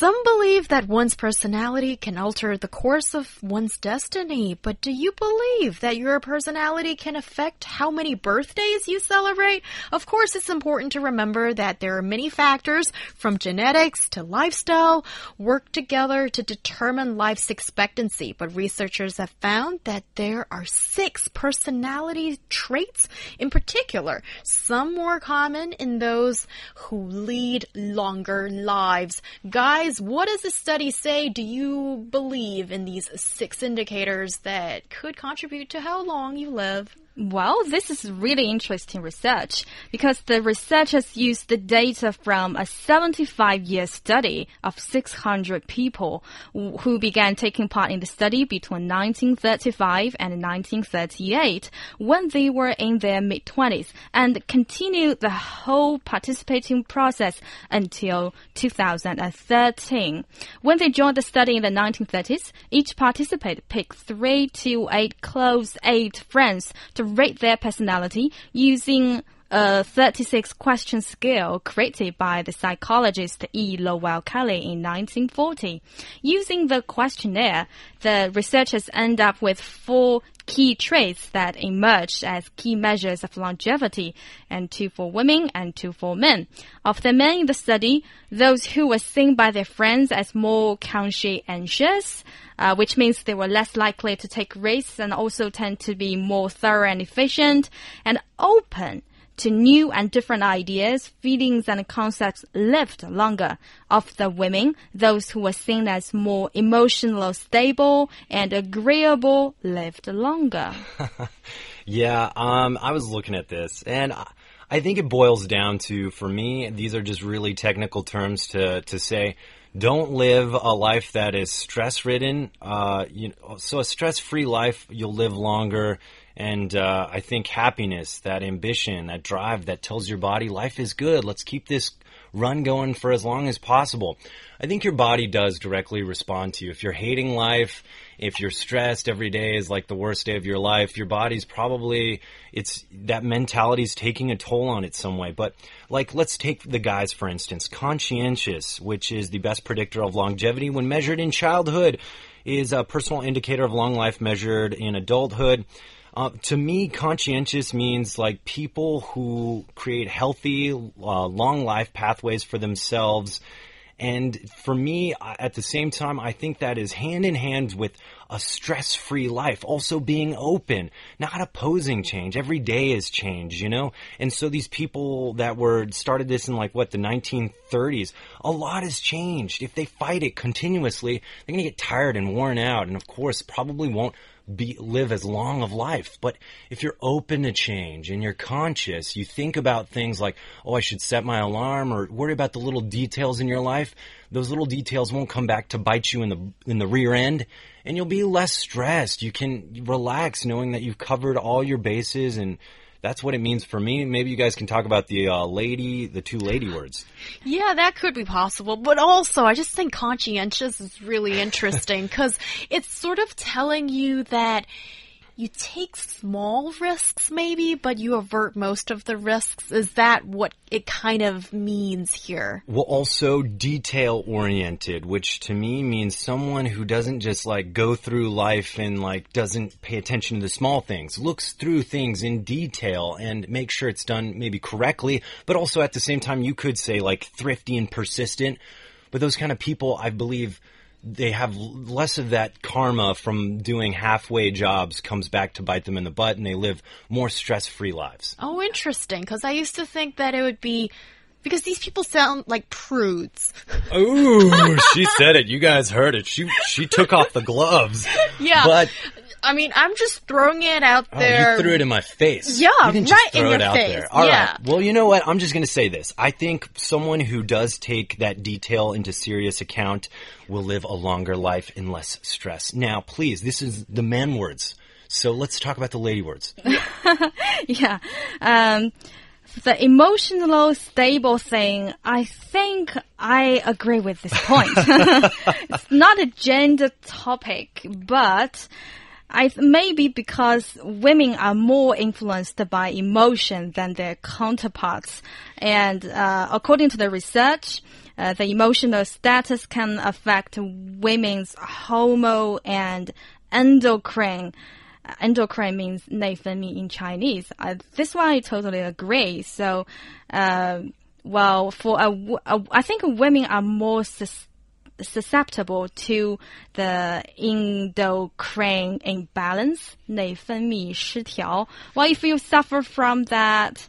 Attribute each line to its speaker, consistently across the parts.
Speaker 1: Some believe that one's personality can alter the course of one's destiny, but do you believe that your personality can affect how many birthdays you celebrate? Of course, it's important to remember that there are many factors from genetics to lifestyle work together to determine life's expectancy, but researchers have found that there are six personality traits in particular, some more common in those who lead longer lives. Guys, what does the study say? Do you believe in these six indicators that could contribute to how long you live?
Speaker 2: Well, this is really interesting research because the researchers used the data from a 75 year study of 600 people who began taking part in the study between 1935 and 1938 when they were in their mid 20s and continued the whole participating process until 2013. When they joined the study in the 1930s, each participant picked three to eight close eight friends rate their personality using a 36 question scale created by the psychologist E. Lowell Kelly in 1940. Using the questionnaire, the researchers end up with four key traits that emerged as key measures of longevity, and two for women and two for men. Of the men in the study, those who were seen by their friends as more conscientious, uh, which means they were less likely to take risks and also tend to be more thorough and efficient and open to new and different ideas, feelings, and concepts lived longer. Of the women, those who were seen as more emotionally stable and agreeable lived longer.
Speaker 3: yeah, um, I was looking at this, and I think it boils down to, for me, these are just really technical terms to, to say don't live a life that is stress ridden. Uh, you know, so a stress free life, you'll live longer. And uh, I think happiness, that ambition, that drive that tells your body life is good. Let's keep this run going for as long as possible. I think your body does directly respond to you. If you're hating life, if you're stressed every day is like the worst day of your life, your body's probably, it's, that mentality is taking a toll on it some way. But like, let's take the guys, for instance, conscientious, which is the best predictor of longevity when measured in childhood, is a personal indicator of long life measured in adulthood. Uh, to me, conscientious means like people who create healthy, uh, long life pathways for themselves. And for me, at the same time, I think that is hand in hand with a stress free life, also being open, not opposing change. Every day is change, you know? And so these people that were started this in like what, the 1930s, a lot has changed. If they fight it continuously, they're gonna get tired and worn out. And of course, probably won't be live as long of life. But if you're open to change and you're conscious, you think about things like, oh, I should set my alarm or worry about the little details in your life. Those little details won't come back to bite you in the in the rear end, and you'll be less stressed. You can relax knowing that you've covered all your bases and that's what it means for me. Maybe you guys can talk about the uh, lady, the two lady words.
Speaker 1: Yeah, that could be possible. But also, I just think conscientious is really interesting because it's sort of telling you that you take small risks maybe, but you avert most of the risks. Is that what it kind of means here?
Speaker 3: Well, also detail oriented, which to me means someone who doesn't just like go through life and like doesn't pay attention to the small things, looks through things in detail and make sure it's done maybe correctly, but also at the same time you could say like thrifty and persistent. But those kind of people, I believe, they have less of that karma from doing halfway jobs comes back to bite them in the butt and they live more stress free lives.
Speaker 1: Oh, interesting. Because I used to think that it would be. Because these people sound like prudes.
Speaker 3: Ooh, she said it. You guys heard it. She she took off the gloves.
Speaker 1: Yeah.
Speaker 3: But
Speaker 1: I mean, I'm just throwing it out there.
Speaker 3: Oh, you threw it in my face.
Speaker 1: Yeah,
Speaker 3: you didn't
Speaker 1: right
Speaker 3: throw
Speaker 1: in
Speaker 3: it
Speaker 1: your
Speaker 3: out
Speaker 1: face.
Speaker 3: there. All right.
Speaker 1: Yeah.
Speaker 3: Well, you know what? I'm just going to say this. I think someone who does take that detail into serious account will live a longer life in less stress. Now, please, this is the man words. So let's talk about the lady words.
Speaker 2: yeah. Um, the emotional stable thing, I think I agree with this point. it's not a gender topic, but I th- maybe because women are more influenced by emotion than their counterparts, and uh, according to the research, uh, the emotional status can affect women's hormone and endocrine. Uh, endocrine means 内分泌 in Chinese. Uh, this one I totally agree. So, uh, well, for a, a, I think women are more sus susceptible to the endocrine imbalance, 内分泌失调. Well, if you suffer from that,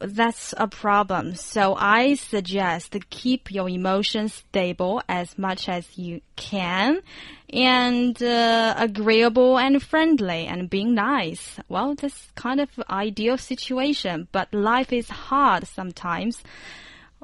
Speaker 2: that's a problem. So I suggest to keep your emotions stable as much as you can and uh, agreeable and friendly and being nice. Well, that's kind of ideal situation, but life is hard sometimes.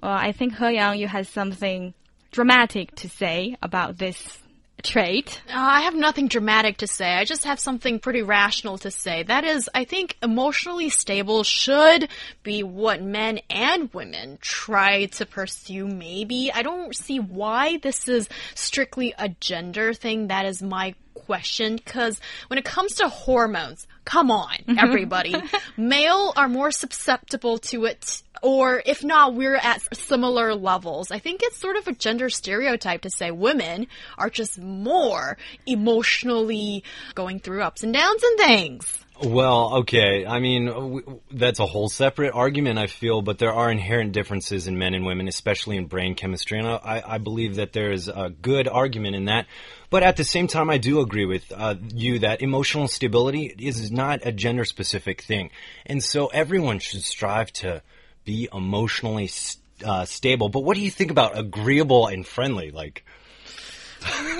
Speaker 2: Well, I think He Yang, you have something dramatic to say about this trait.
Speaker 1: Uh, I have nothing dramatic to say. I just have something pretty rational to say. That is, I think emotionally stable should be what men and women try to pursue, maybe. I don't see why this is strictly a gender thing. That is my question because when it comes to hormones, come on, everybody. Male are more susceptible to it, or if not, we're at similar levels. I think it's sort of a gender stereotype to say women are just more emotionally going through ups and downs and things.
Speaker 3: Well, okay. I mean, that's a whole separate argument, I feel, but there are inherent differences in men and women, especially in brain chemistry. And I, I believe that there is a good argument in that. But at the same time, I do agree with uh, you that emotional stability is not a gender specific thing. And so everyone should strive to be emotionally uh, stable. But what do you think about agreeable and friendly? Like,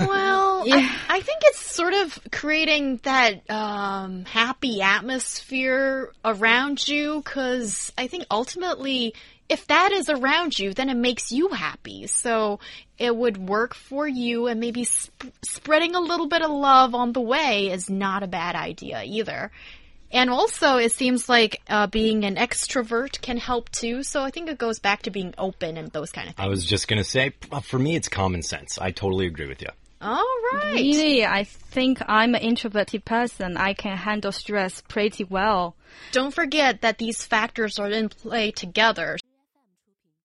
Speaker 1: well, yeah. I, I, think it's sort of creating that um, happy atmosphere around you because I think ultimately, if that is around you, then it makes you happy. So it would work for you, and maybe sp spreading a little bit of love on the way is not a bad idea either. And also, it seems like uh, being an extrovert can help too. So I think it goes back to being open and those kind of things.
Speaker 3: I was just going to say, for me, it's common sense. I totally agree with you.
Speaker 1: All right.
Speaker 2: Really, I think I'm an introverted person. I can handle stress pretty well.
Speaker 1: Don't forget that these factors are in play together.